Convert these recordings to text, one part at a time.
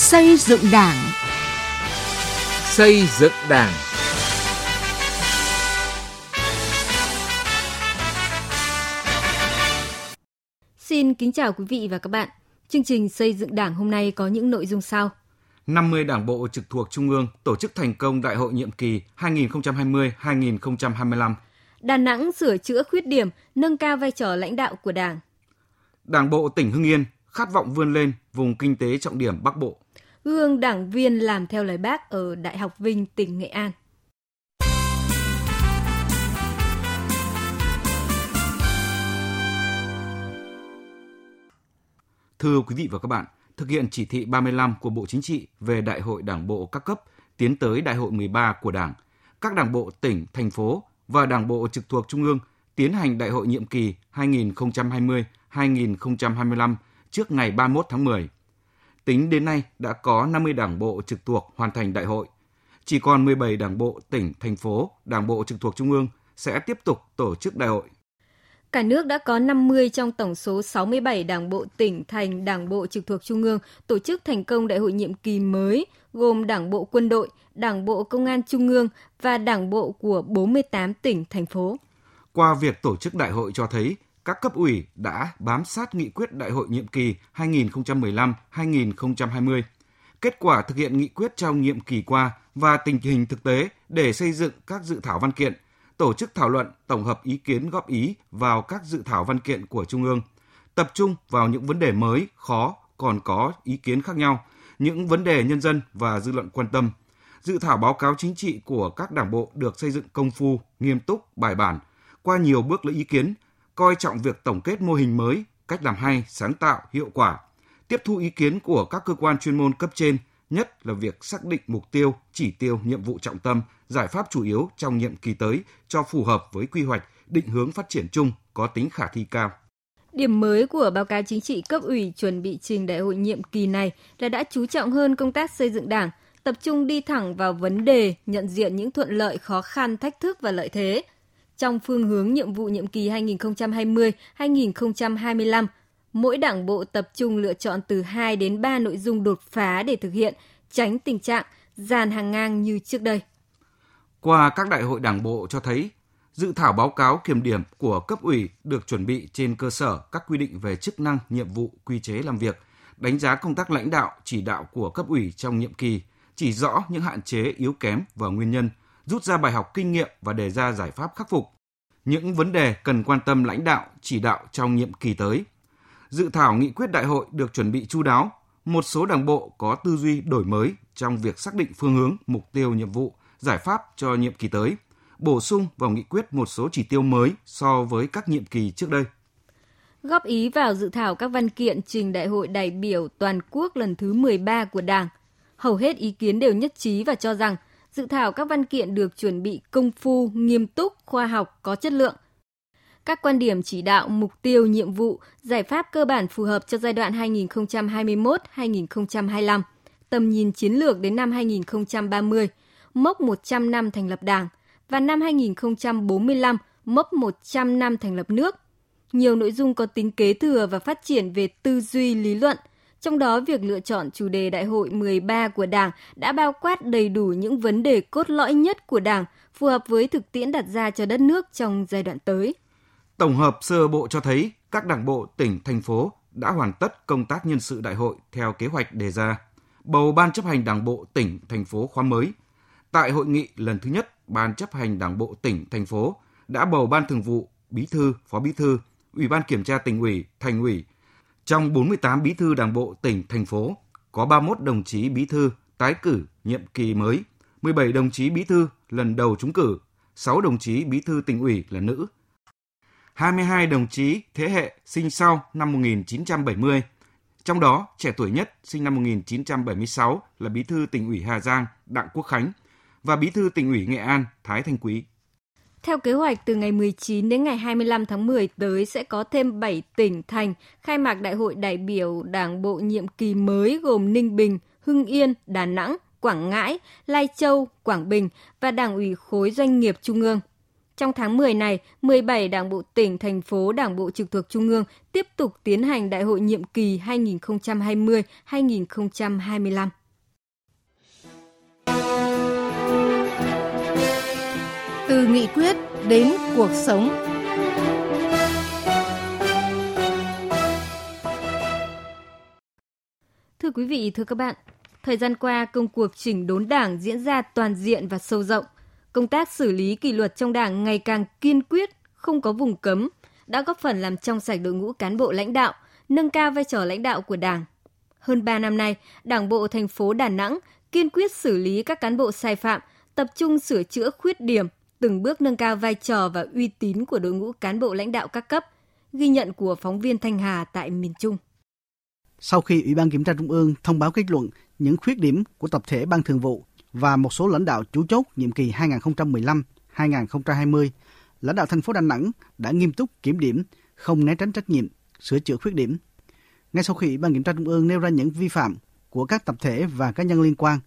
Xây dựng Đảng. Xây dựng Đảng. Xin kính chào quý vị và các bạn. Chương trình xây dựng Đảng hôm nay có những nội dung sau. 50 đảng bộ trực thuộc Trung ương tổ chức thành công đại hội nhiệm kỳ 2020-2025. Đà Nẵng sửa chữa khuyết điểm, nâng cao vai trò lãnh đạo của Đảng. Đảng bộ tỉnh Hưng Yên khát vọng vươn lên vùng kinh tế trọng điểm Bắc Bộ. Gương đảng viên làm theo lời bác ở Đại học Vinh, tỉnh Nghệ An. Thưa quý vị và các bạn, thực hiện chỉ thị 35 của Bộ Chính trị về Đại hội Đảng bộ các cấp tiến tới Đại hội 13 của Đảng, các đảng bộ tỉnh, thành phố và đảng bộ trực thuộc Trung ương tiến hành đại hội nhiệm kỳ 2020-2025 trước ngày 31 tháng 10. Tính đến nay đã có 50 đảng bộ trực thuộc hoàn thành đại hội. Chỉ còn 17 đảng bộ tỉnh, thành phố, đảng bộ trực thuộc Trung ương sẽ tiếp tục tổ chức đại hội. Cả nước đã có 50 trong tổng số 67 đảng bộ tỉnh thành đảng bộ trực thuộc Trung ương tổ chức thành công đại hội nhiệm kỳ mới, gồm đảng bộ quân đội, đảng bộ công an Trung ương và đảng bộ của 48 tỉnh, thành phố. Qua việc tổ chức đại hội cho thấy, các cấp ủy đã bám sát nghị quyết đại hội nhiệm kỳ 2015-2020, kết quả thực hiện nghị quyết trong nhiệm kỳ qua và tình hình thực tế để xây dựng các dự thảo văn kiện, tổ chức thảo luận, tổng hợp ý kiến góp ý vào các dự thảo văn kiện của Trung ương, tập trung vào những vấn đề mới, khó, còn có ý kiến khác nhau, những vấn đề nhân dân và dư luận quan tâm. Dự thảo báo cáo chính trị của các đảng bộ được xây dựng công phu, nghiêm túc, bài bản, qua nhiều bước lấy ý kiến, coi trọng việc tổng kết mô hình mới, cách làm hay, sáng tạo, hiệu quả, tiếp thu ý kiến của các cơ quan chuyên môn cấp trên, nhất là việc xác định mục tiêu, chỉ tiêu, nhiệm vụ trọng tâm, giải pháp chủ yếu trong nhiệm kỳ tới cho phù hợp với quy hoạch, định hướng phát triển chung có tính khả thi cao. Điểm mới của báo cáo chính trị cấp ủy chuẩn bị trình đại hội nhiệm kỳ này là đã chú trọng hơn công tác xây dựng đảng, tập trung đi thẳng vào vấn đề, nhận diện những thuận lợi, khó khăn, thách thức và lợi thế. Trong phương hướng nhiệm vụ nhiệm kỳ 2020-2025, mỗi đảng bộ tập trung lựa chọn từ 2 đến 3 nội dung đột phá để thực hiện, tránh tình trạng dàn hàng ngang như trước đây. Qua các đại hội đảng bộ cho thấy, dự thảo báo cáo kiểm điểm của cấp ủy được chuẩn bị trên cơ sở các quy định về chức năng, nhiệm vụ, quy chế làm việc, đánh giá công tác lãnh đạo, chỉ đạo của cấp ủy trong nhiệm kỳ, chỉ rõ những hạn chế yếu kém và nguyên nhân, rút ra bài học kinh nghiệm và đề ra giải pháp khắc phục. Những vấn đề cần quan tâm lãnh đạo, chỉ đạo trong nhiệm kỳ tới. Dự thảo nghị quyết đại hội được chuẩn bị chu đáo, một số đảng bộ có tư duy đổi mới trong việc xác định phương hướng, mục tiêu, nhiệm vụ, giải pháp cho nhiệm kỳ tới, bổ sung vào nghị quyết một số chỉ tiêu mới so với các nhiệm kỳ trước đây. Góp ý vào dự thảo các văn kiện trình Đại hội đại biểu toàn quốc lần thứ 13 của Đảng, hầu hết ý kiến đều nhất trí và cho rằng dự thảo các văn kiện được chuẩn bị công phu, nghiêm túc, khoa học, có chất lượng. Các quan điểm chỉ đạo, mục tiêu, nhiệm vụ, giải pháp cơ bản phù hợp cho giai đoạn 2021-2025, tầm nhìn chiến lược đến năm 2030, mốc 100 năm thành lập Đảng và năm 2045, mốc 100 năm thành lập nước. Nhiều nội dung có tính kế thừa và phát triển về tư duy lý luận – trong đó, việc lựa chọn chủ đề Đại hội 13 của Đảng đã bao quát đầy đủ những vấn đề cốt lõi nhất của Đảng, phù hợp với thực tiễn đặt ra cho đất nước trong giai đoạn tới. Tổng hợp sơ bộ cho thấy các đảng bộ tỉnh, thành phố đã hoàn tất công tác nhân sự đại hội theo kế hoạch đề ra, bầu ban chấp hành đảng bộ tỉnh, thành phố khóa mới. Tại hội nghị lần thứ nhất, ban chấp hành đảng bộ tỉnh, thành phố đã bầu ban thường vụ, bí thư, phó bí thư, ủy ban kiểm tra tỉnh ủy, thành ủy, trong 48 bí thư đảng bộ tỉnh, thành phố, có 31 đồng chí bí thư tái cử nhiệm kỳ mới, 17 đồng chí bí thư lần đầu trúng cử, 6 đồng chí bí thư tỉnh ủy là nữ, 22 đồng chí thế hệ sinh sau năm 1970, trong đó trẻ tuổi nhất sinh năm 1976 là bí thư tỉnh ủy Hà Giang Đặng Quốc Khánh và bí thư tỉnh ủy Nghệ An Thái Thanh Quý. Theo kế hoạch, từ ngày 19 đến ngày 25 tháng 10 tới sẽ có thêm 7 tỉnh thành khai mạc Đại hội đại biểu Đảng bộ nhiệm kỳ mới gồm Ninh Bình, Hưng Yên, Đà Nẵng, Quảng Ngãi, Lai Châu, Quảng Bình và Đảng ủy khối doanh nghiệp Trung ương. Trong tháng 10 này, 17 đảng bộ tỉnh, thành phố, đảng bộ trực thuộc Trung ương tiếp tục tiến hành đại hội nhiệm kỳ 2020-2025. Từ nghị quyết đến cuộc sống. Thưa quý vị, thưa các bạn, thời gian qua công cuộc chỉnh đốn Đảng diễn ra toàn diện và sâu rộng. Công tác xử lý kỷ luật trong Đảng ngày càng kiên quyết, không có vùng cấm, đã góp phần làm trong sạch đội ngũ cán bộ lãnh đạo, nâng cao vai trò lãnh đạo của Đảng. Hơn 3 năm nay, Đảng bộ thành phố Đà Nẵng kiên quyết xử lý các cán bộ sai phạm, tập trung sửa chữa khuyết điểm, từng bước nâng cao vai trò và uy tín của đội ngũ cán bộ lãnh đạo các cấp, ghi nhận của phóng viên Thanh Hà tại miền Trung. Sau khi Ủy ban Kiểm tra Trung ương thông báo kết luận những khuyết điểm của tập thể Ban Thường vụ và một số lãnh đạo chủ chốt nhiệm kỳ 2015-2020, lãnh đạo thành phố Đà Nẵng đã nghiêm túc kiểm điểm, không né tránh trách nhiệm, sửa chữa khuyết điểm. Ngay sau khi Ủy ban Kiểm tra Trung ương nêu ra những vi phạm của các tập thể và cá nhân liên quan,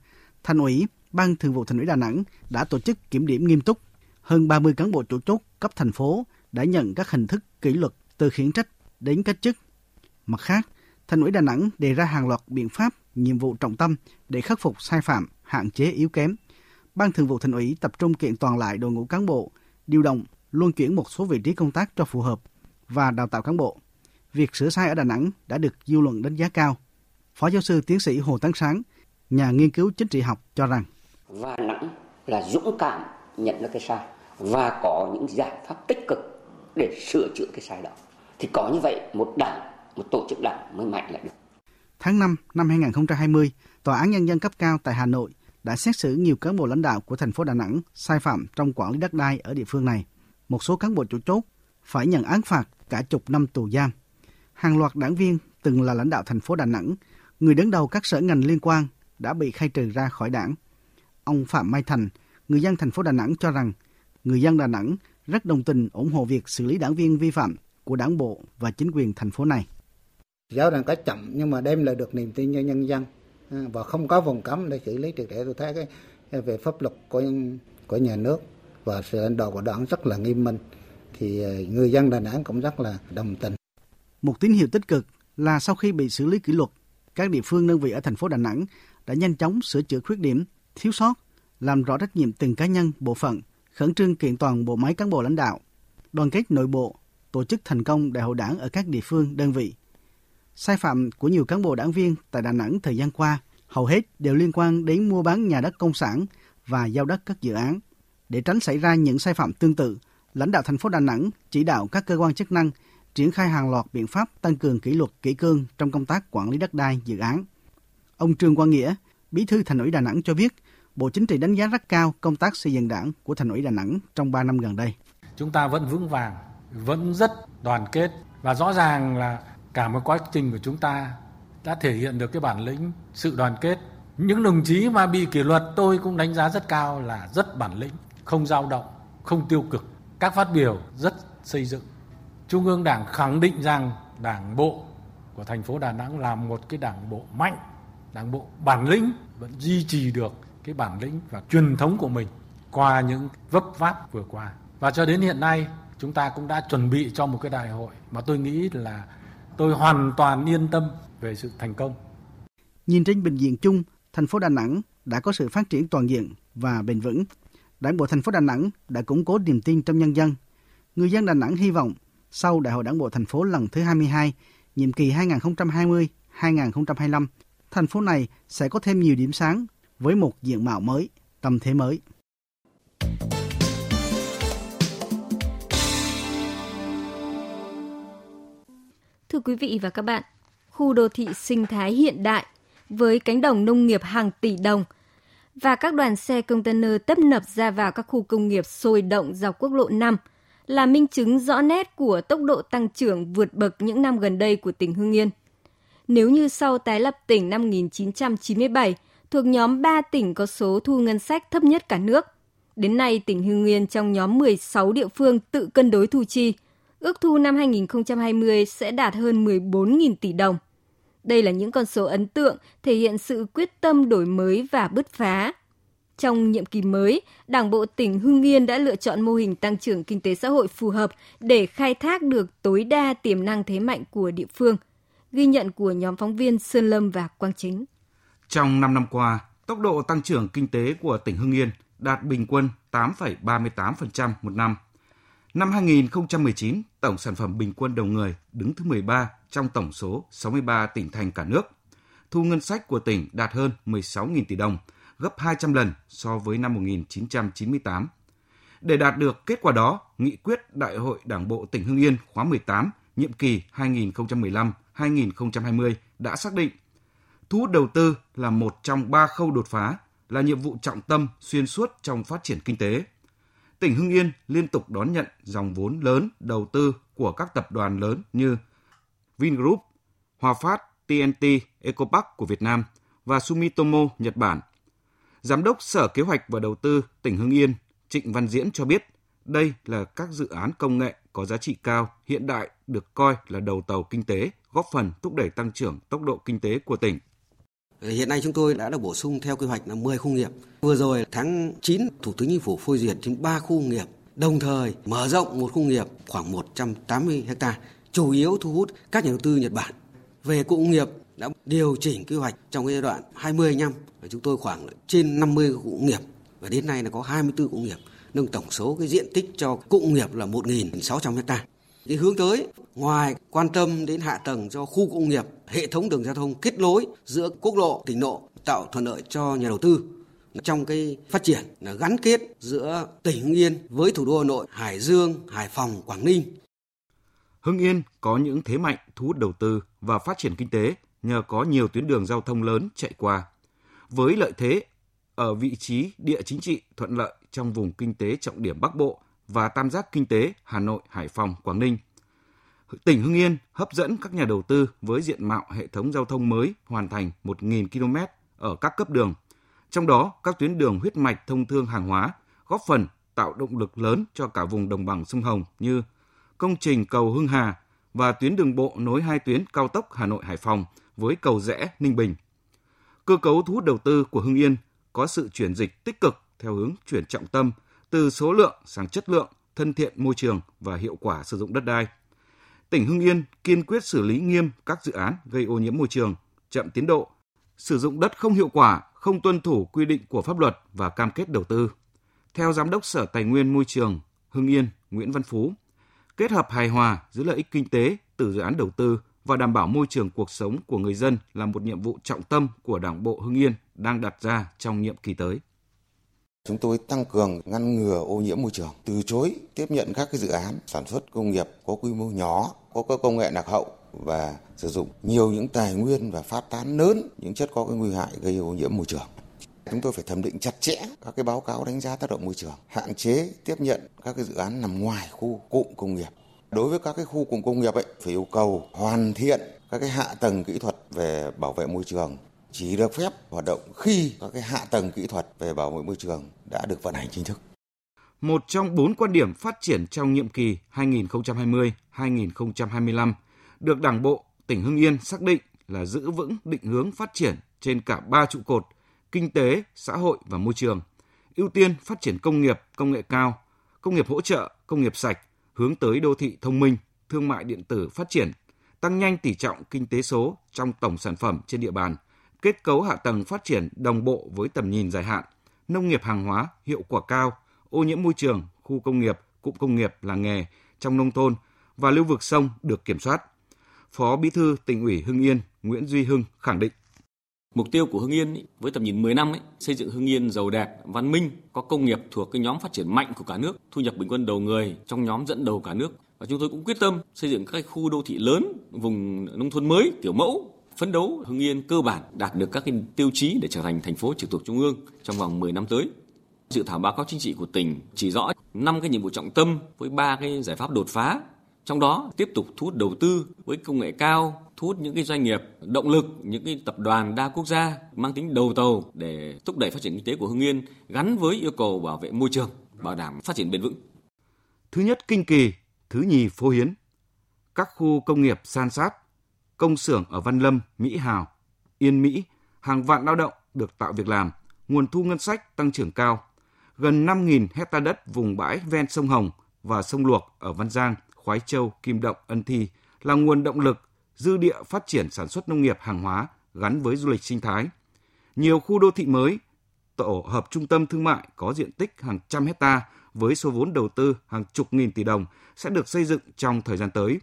Thành ủy, Ban Thường vụ Thành ủy Đà Nẵng đã tổ chức kiểm điểm nghiêm túc. Hơn 30 cán bộ chủ chốt cấp thành phố đã nhận các hình thức kỷ luật từ khiển trách đến cách chức. Mặt khác, Thành ủy Đà Nẵng đề ra hàng loạt biện pháp, nhiệm vụ trọng tâm để khắc phục sai phạm, hạn chế yếu kém. Ban Thường vụ Thành ủy tập trung kiện toàn lại đội ngũ cán bộ, điều động, luân chuyển một số vị trí công tác cho phù hợp và đào tạo cán bộ. Việc sửa sai ở Đà Nẵng đã được dư luận đánh giá cao. Phó giáo sư tiến sĩ Hồ Tấn Sáng, nhà nghiên cứu chính trị học cho rằng và Nẵng là dũng cảm nhận ra cái sai và có những giải pháp tích cực để sửa chữa cái sai đó. Thì có như vậy một đảng một tổ chức đảng mới mạnh lại được. Tháng 5 năm 2020, Tòa án Nhân dân cấp cao tại Hà Nội đã xét xử nhiều cán bộ lãnh đạo của thành phố Đà Nẵng sai phạm trong quản lý đất đai ở địa phương này. Một số cán bộ chủ chốt phải nhận án phạt cả chục năm tù giam. Hàng loạt đảng viên từng là lãnh đạo thành phố Đà Nẵng, người đứng đầu các sở ngành liên quan đã bị khai trừ ra khỏi đảng. Ông Phạm Mai Thành, người dân thành phố Đà Nẵng cho rằng người dân Đà Nẵng rất đồng tình ủng hộ việc xử lý đảng viên vi phạm của đảng bộ và chính quyền thành phố này. Giáo rằng có chậm nhưng mà đem lại được niềm tin cho nhân dân à, và không có vùng cấm để xử lý triệt để tôi thấy cái về pháp luật của của nhà nước và sự lãnh đạo của đảng rất là nghiêm minh thì à, người dân Đà Nẵng cũng rất là đồng tình. Một tín hiệu tích cực là sau khi bị xử lý kỷ luật, các địa phương đơn vị ở thành phố Đà Nẵng đã nhanh chóng sửa chữa khuyết điểm, thiếu sót, làm rõ trách nhiệm từng cá nhân, bộ phận, khẩn trương kiện toàn bộ máy cán bộ lãnh đạo, đoàn kết nội bộ, tổ chức thành công đại hội đảng ở các địa phương, đơn vị. Sai phạm của nhiều cán bộ đảng viên tại Đà Nẵng thời gian qua hầu hết đều liên quan đến mua bán nhà đất công sản và giao đất các dự án. Để tránh xảy ra những sai phạm tương tự, lãnh đạo thành phố Đà Nẵng chỉ đạo các cơ quan chức năng triển khai hàng loạt biện pháp tăng cường kỷ luật kỷ cương trong công tác quản lý đất đai dự án. Ông Trương Quang Nghĩa, Bí thư Thành ủy Đà Nẵng cho biết, Bộ Chính trị đánh giá rất cao công tác xây dựng đảng của Thành ủy Đà Nẵng trong 3 năm gần đây. Chúng ta vẫn vững vàng, vẫn rất đoàn kết và rõ ràng là cả một quá trình của chúng ta đã thể hiện được cái bản lĩnh, sự đoàn kết. Những đồng chí mà bị kỷ luật tôi cũng đánh giá rất cao là rất bản lĩnh, không dao động, không tiêu cực. Các phát biểu rất xây dựng. Trung ương Đảng khẳng định rằng Đảng bộ của thành phố Đà Nẵng là một cái đảng bộ mạnh, đảng bộ bản lĩnh vẫn duy trì được cái bản lĩnh và truyền thống của mình qua những vấp váp vừa qua. Và cho đến hiện nay chúng ta cũng đã chuẩn bị cho một cái đại hội mà tôi nghĩ là tôi hoàn toàn yên tâm về sự thành công. Nhìn trên bệnh viện chung, thành phố Đà Nẵng đã có sự phát triển toàn diện và bền vững. Đảng bộ thành phố Đà Nẵng đã củng cố niềm tin trong nhân dân. Người dân Đà Nẵng hy vọng sau Đại hội Đảng bộ thành phố lần thứ 22, nhiệm kỳ 2020-2025, thành phố này sẽ có thêm nhiều điểm sáng với một diện mạo mới, tâm thế mới. Thưa quý vị và các bạn, khu đô thị sinh thái hiện đại với cánh đồng nông nghiệp hàng tỷ đồng và các đoàn xe container tấp nập ra vào các khu công nghiệp sôi động dọc quốc lộ 5 là minh chứng rõ nét của tốc độ tăng trưởng vượt bậc những năm gần đây của tỉnh Hưng Yên. Nếu như sau tái lập tỉnh năm 1997 thuộc nhóm 3 tỉnh có số thu ngân sách thấp nhất cả nước, đến nay tỉnh Hưng Yên trong nhóm 16 địa phương tự cân đối thu chi, ước thu năm 2020 sẽ đạt hơn 14.000 tỷ đồng. Đây là những con số ấn tượng thể hiện sự quyết tâm đổi mới và bứt phá. Trong nhiệm kỳ mới, Đảng bộ tỉnh Hưng Yên đã lựa chọn mô hình tăng trưởng kinh tế xã hội phù hợp để khai thác được tối đa tiềm năng thế mạnh của địa phương. Ghi nhận của nhóm phóng viên Sơn Lâm và Quang Chính. Trong 5 năm qua, tốc độ tăng trưởng kinh tế của tỉnh Hưng Yên đạt bình quân 8,38% một năm. Năm 2019, tổng sản phẩm bình quân đầu người đứng thứ 13 trong tổng số 63 tỉnh thành cả nước. Thu ngân sách của tỉnh đạt hơn 16.000 tỷ đồng, gấp 200 lần so với năm 1998. Để đạt được kết quả đó, nghị quyết Đại hội Đảng bộ tỉnh Hưng Yên khóa 18, nhiệm kỳ 2015-2020 đã xác định thu hút đầu tư là một trong ba khâu đột phá, là nhiệm vụ trọng tâm xuyên suốt trong phát triển kinh tế. Tỉnh Hưng Yên liên tục đón nhận dòng vốn lớn đầu tư của các tập đoàn lớn như Vingroup, Hòa Phát, TNT, Ecopark của Việt Nam và Sumitomo Nhật Bản. Giám đốc Sở Kế hoạch và Đầu tư tỉnh Hưng Yên Trịnh Văn Diễn cho biết đây là các dự án công nghệ có giá trị cao, hiện đại được coi là đầu tàu kinh tế, góp phần thúc đẩy tăng trưởng tốc độ kinh tế của tỉnh. Hiện nay chúng tôi đã được bổ sung theo quy hoạch là 10 khu nghiệp. Vừa rồi tháng 9, Thủ tướng Chính phủ phê duyệt trên 3 khu nghiệp, đồng thời mở rộng một khu nghiệp khoảng 180 ha, chủ yếu thu hút các nhà đầu tư Nhật Bản. Về cụ nghiệp đã điều chỉnh quy hoạch trong giai đoạn 20 năm, chúng tôi khoảng trên 50 cụ nghiệp và đến nay là có 24 cụ nghiệp, nâng tổng số cái diện tích cho cụ nghiệp là 1.600 hectare. Cái hướng tới ngoài quan tâm đến hạ tầng cho khu công nghiệp, hệ thống đường giao thông kết nối giữa quốc lộ, tỉnh lộ tạo thuận lợi cho nhà đầu tư trong cái phát triển là gắn kết giữa tỉnh Hưng Yên với thủ đô Hà Nội, Hải Dương, Hải Phòng, Quảng Ninh. Hưng Yên có những thế mạnh thu hút đầu tư và phát triển kinh tế nhờ có nhiều tuyến đường giao thông lớn chạy qua. Với lợi thế ở vị trí địa chính trị thuận lợi trong vùng kinh tế trọng điểm Bắc Bộ và tam giác kinh tế Hà Nội, Hải Phòng, Quảng Ninh. Tỉnh Hưng Yên hấp dẫn các nhà đầu tư với diện mạo hệ thống giao thông mới hoàn thành 1.000 km ở các cấp đường. Trong đó, các tuyến đường huyết mạch thông thương hàng hóa góp phần tạo động lực lớn cho cả vùng đồng bằng sông Hồng như công trình cầu Hưng Hà và tuyến đường bộ nối hai tuyến cao tốc Hà Nội Hải Phòng với cầu rẽ Ninh Bình. Cơ cấu thu hút đầu tư của Hưng Yên có sự chuyển dịch tích cực theo hướng chuyển trọng tâm từ số lượng sang chất lượng, thân thiện môi trường và hiệu quả sử dụng đất đai. Tỉnh Hưng Yên kiên quyết xử lý nghiêm các dự án gây ô nhiễm môi trường, chậm tiến độ, sử dụng đất không hiệu quả, không tuân thủ quy định của pháp luật và cam kết đầu tư. Theo Giám đốc Sở Tài nguyên Môi trường Hưng Yên Nguyễn Văn Phú, kết hợp hài hòa giữa lợi ích kinh tế từ dự án đầu tư và đảm bảo môi trường cuộc sống của người dân là một nhiệm vụ trọng tâm của Đảng bộ Hưng Yên đang đặt ra trong nhiệm kỳ tới. Chúng tôi tăng cường ngăn ngừa ô nhiễm môi trường, từ chối tiếp nhận các cái dự án sản xuất công nghiệp có quy mô nhỏ, có các công nghệ lạc hậu và sử dụng nhiều những tài nguyên và phát tán lớn những chất có cái nguy hại gây ô nhiễm môi trường. Chúng tôi phải thẩm định chặt chẽ các cái báo cáo đánh giá tác động môi trường, hạn chế tiếp nhận các cái dự án nằm ngoài khu cụm công nghiệp. Đối với các cái khu cụm công nghiệp ấy phải yêu cầu hoàn thiện các cái hạ tầng kỹ thuật về bảo vệ môi trường chỉ được phép hoạt động khi các cái hạ tầng kỹ thuật về bảo vệ môi trường đã được vận hành chính thức. Một trong bốn quan điểm phát triển trong nhiệm kỳ 2020-2025 được Đảng bộ tỉnh Hưng Yên xác định là giữ vững định hướng phát triển trên cả ba trụ cột kinh tế, xã hội và môi trường, ưu tiên phát triển công nghiệp, công nghệ cao, công nghiệp hỗ trợ, công nghiệp sạch, hướng tới đô thị thông minh, thương mại điện tử phát triển, tăng nhanh tỷ trọng kinh tế số trong tổng sản phẩm trên địa bàn – kết cấu hạ tầng phát triển đồng bộ với tầm nhìn dài hạn, nông nghiệp hàng hóa hiệu quả cao, ô nhiễm môi trường, khu công nghiệp, cụm công nghiệp, làng nghề trong nông thôn và lưu vực sông được kiểm soát. Phó Bí thư tỉnh ủy Hưng Yên Nguyễn Duy Hưng khẳng định Mục tiêu của Hưng Yên với tầm nhìn 10 năm ấy, xây dựng Hưng Yên giàu đẹp, văn minh, có công nghiệp thuộc cái nhóm phát triển mạnh của cả nước, thu nhập bình quân đầu người trong nhóm dẫn đầu cả nước. Và chúng tôi cũng quyết tâm xây dựng các khu đô thị lớn, vùng nông thôn mới, kiểu mẫu phấn đấu Hưng Yên cơ bản đạt được các cái tiêu chí để trở thành thành phố trực thuộc trung ương trong vòng 10 năm tới. Dự thảo báo cáo chính trị của tỉnh chỉ rõ năm cái nhiệm vụ trọng tâm với ba cái giải pháp đột phá. Trong đó tiếp tục thu hút đầu tư với công nghệ cao, thu hút những cái doanh nghiệp động lực, những cái tập đoàn đa quốc gia mang tính đầu tàu để thúc đẩy phát triển kinh tế của Hưng Yên gắn với yêu cầu bảo vệ môi trường, bảo đảm phát triển bền vững. Thứ nhất Kinh Kỳ, thứ nhì Phố Hiến. Các khu công nghiệp san sát công xưởng ở Văn Lâm, Mỹ Hào, Yên Mỹ, hàng vạn lao động được tạo việc làm, nguồn thu ngân sách tăng trưởng cao. Gần 5.000 hecta đất vùng bãi ven sông Hồng và sông Luộc ở Văn Giang, Khoái Châu, Kim Động, Ân Thi là nguồn động lực dư địa phát triển sản xuất nông nghiệp hàng hóa gắn với du lịch sinh thái. Nhiều khu đô thị mới, tổ hợp trung tâm thương mại có diện tích hàng trăm hecta với số vốn đầu tư hàng chục nghìn tỷ đồng sẽ được xây dựng trong thời gian tới.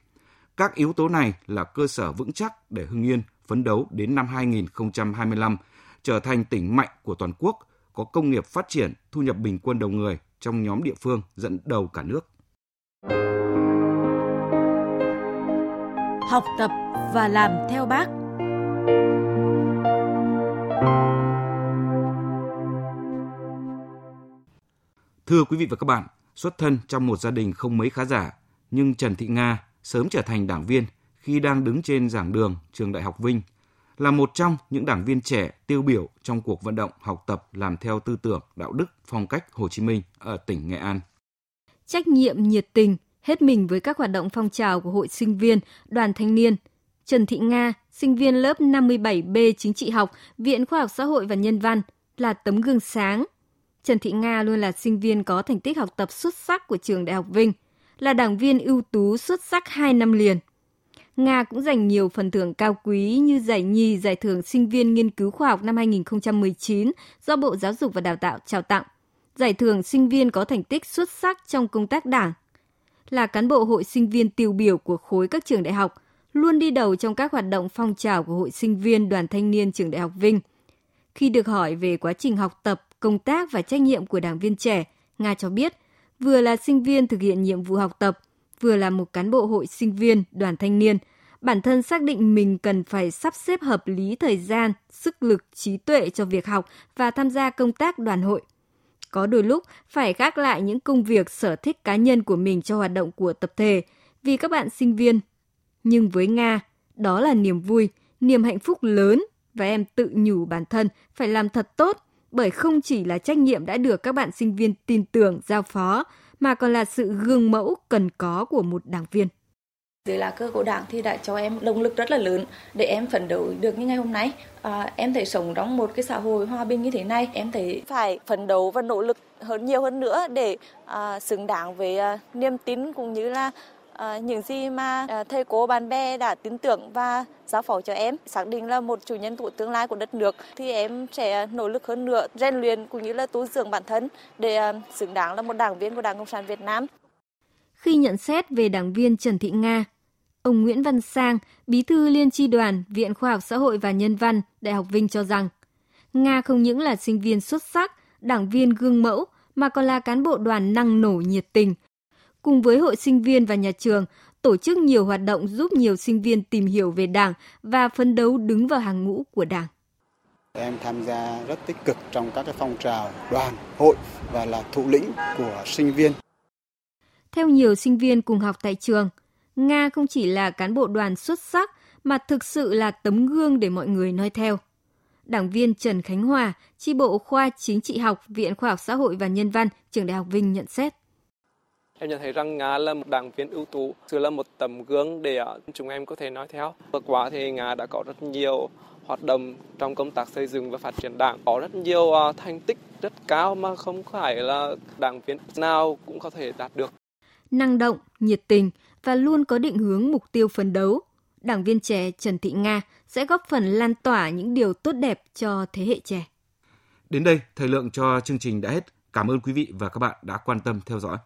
Các yếu tố này là cơ sở vững chắc để Hưng Yên phấn đấu đến năm 2025 trở thành tỉnh mạnh của toàn quốc, có công nghiệp phát triển, thu nhập bình quân đầu người trong nhóm địa phương dẫn đầu cả nước. Học tập và làm theo bác. Thưa quý vị và các bạn, xuất thân trong một gia đình không mấy khá giả, nhưng Trần Thị Nga sớm trở thành đảng viên khi đang đứng trên giảng đường trường Đại học Vinh, là một trong những đảng viên trẻ tiêu biểu trong cuộc vận động học tập làm theo tư tưởng, đạo đức, phong cách Hồ Chí Minh ở tỉnh Nghệ An. Trách nhiệm nhiệt tình, hết mình với các hoạt động phong trào của hội sinh viên, đoàn thanh niên. Trần Thị Nga, sinh viên lớp 57B chính trị học, Viện Khoa học Xã hội và Nhân văn, là tấm gương sáng. Trần Thị Nga luôn là sinh viên có thành tích học tập xuất sắc của trường Đại học Vinh, là đảng viên ưu tú xuất sắc 2 năm liền. Nga cũng giành nhiều phần thưởng cao quý như giải nhì giải thưởng sinh viên nghiên cứu khoa học năm 2019 do Bộ Giáo dục và Đào tạo trao tặng, giải thưởng sinh viên có thành tích xuất sắc trong công tác đảng. Là cán bộ hội sinh viên tiêu biểu của khối các trường đại học, luôn đi đầu trong các hoạt động phong trào của hội sinh viên đoàn thanh niên trường Đại học Vinh. Khi được hỏi về quá trình học tập, công tác và trách nhiệm của đảng viên trẻ, Nga cho biết, vừa là sinh viên thực hiện nhiệm vụ học tập, vừa là một cán bộ hội sinh viên, đoàn thanh niên, bản thân xác định mình cần phải sắp xếp hợp lý thời gian, sức lực, trí tuệ cho việc học và tham gia công tác đoàn hội. Có đôi lúc phải gác lại những công việc sở thích cá nhân của mình cho hoạt động của tập thể vì các bạn sinh viên. Nhưng với Nga, đó là niềm vui, niềm hạnh phúc lớn và em tự nhủ bản thân phải làm thật tốt bởi không chỉ là trách nhiệm đã được các bạn sinh viên tin tưởng giao phó mà còn là sự gương mẫu cần có của một đảng viên. Dưới lá cờ của đảng thì đã cho em động lực rất là lớn để em phấn đấu được như ngày hôm nay. À, em thấy sống trong một cái xã hội hòa bình như thế này, em thấy phải phấn đấu và nỗ lực hơn nhiều hơn nữa để à, xứng đáng với à, niềm tin cũng như là Ờ, những gì mà ờ, thầy cô bạn bè đã tin tưởng và giáo phó cho em xác định là một chủ nhân của tương lai của đất nước thì em sẽ nỗ lực hơn nữa rèn luyện cũng như là tu dưỡng bản thân để ờ, xứng đáng là một đảng viên của Đảng Cộng sản Việt Nam. Khi nhận xét về đảng viên Trần Thị Nga, ông Nguyễn Văn Sang, bí thư liên tri đoàn Viện Khoa học Xã hội và Nhân văn Đại học Vinh cho rằng, Nga không những là sinh viên xuất sắc, đảng viên gương mẫu mà còn là cán bộ đoàn năng nổ nhiệt tình. Cùng với hội sinh viên và nhà trường, tổ chức nhiều hoạt động giúp nhiều sinh viên tìm hiểu về Đảng và phấn đấu đứng vào hàng ngũ của Đảng. Em tham gia rất tích cực trong các cái phong trào đoàn, hội và là thủ lĩnh của sinh viên. Theo nhiều sinh viên cùng học tại trường, Nga không chỉ là cán bộ đoàn xuất sắc mà thực sự là tấm gương để mọi người noi theo. Đảng viên Trần Khánh Hòa, chi bộ khoa chính trị học, Viện Khoa học Xã hội và Nhân văn, Trường Đại học Vinh nhận xét. Em nhận thấy rằng Nga là một đảng viên ưu tú, sự là một tấm gương để ờ, chúng em có thể nói theo. Vừa qua thì Nga đã có rất nhiều hoạt động trong công tác xây dựng và phát triển đảng, có rất nhiều ờ, thành tích rất cao mà không phải là đảng viên nào cũng có thể đạt được. Năng động, nhiệt tình và luôn có định hướng mục tiêu phấn đấu. Đảng viên trẻ Trần Thị Nga sẽ góp phần lan tỏa những điều tốt đẹp cho thế hệ trẻ. Đến đây, thời lượng cho chương trình đã hết. Cảm ơn quý vị và các bạn đã quan tâm theo dõi.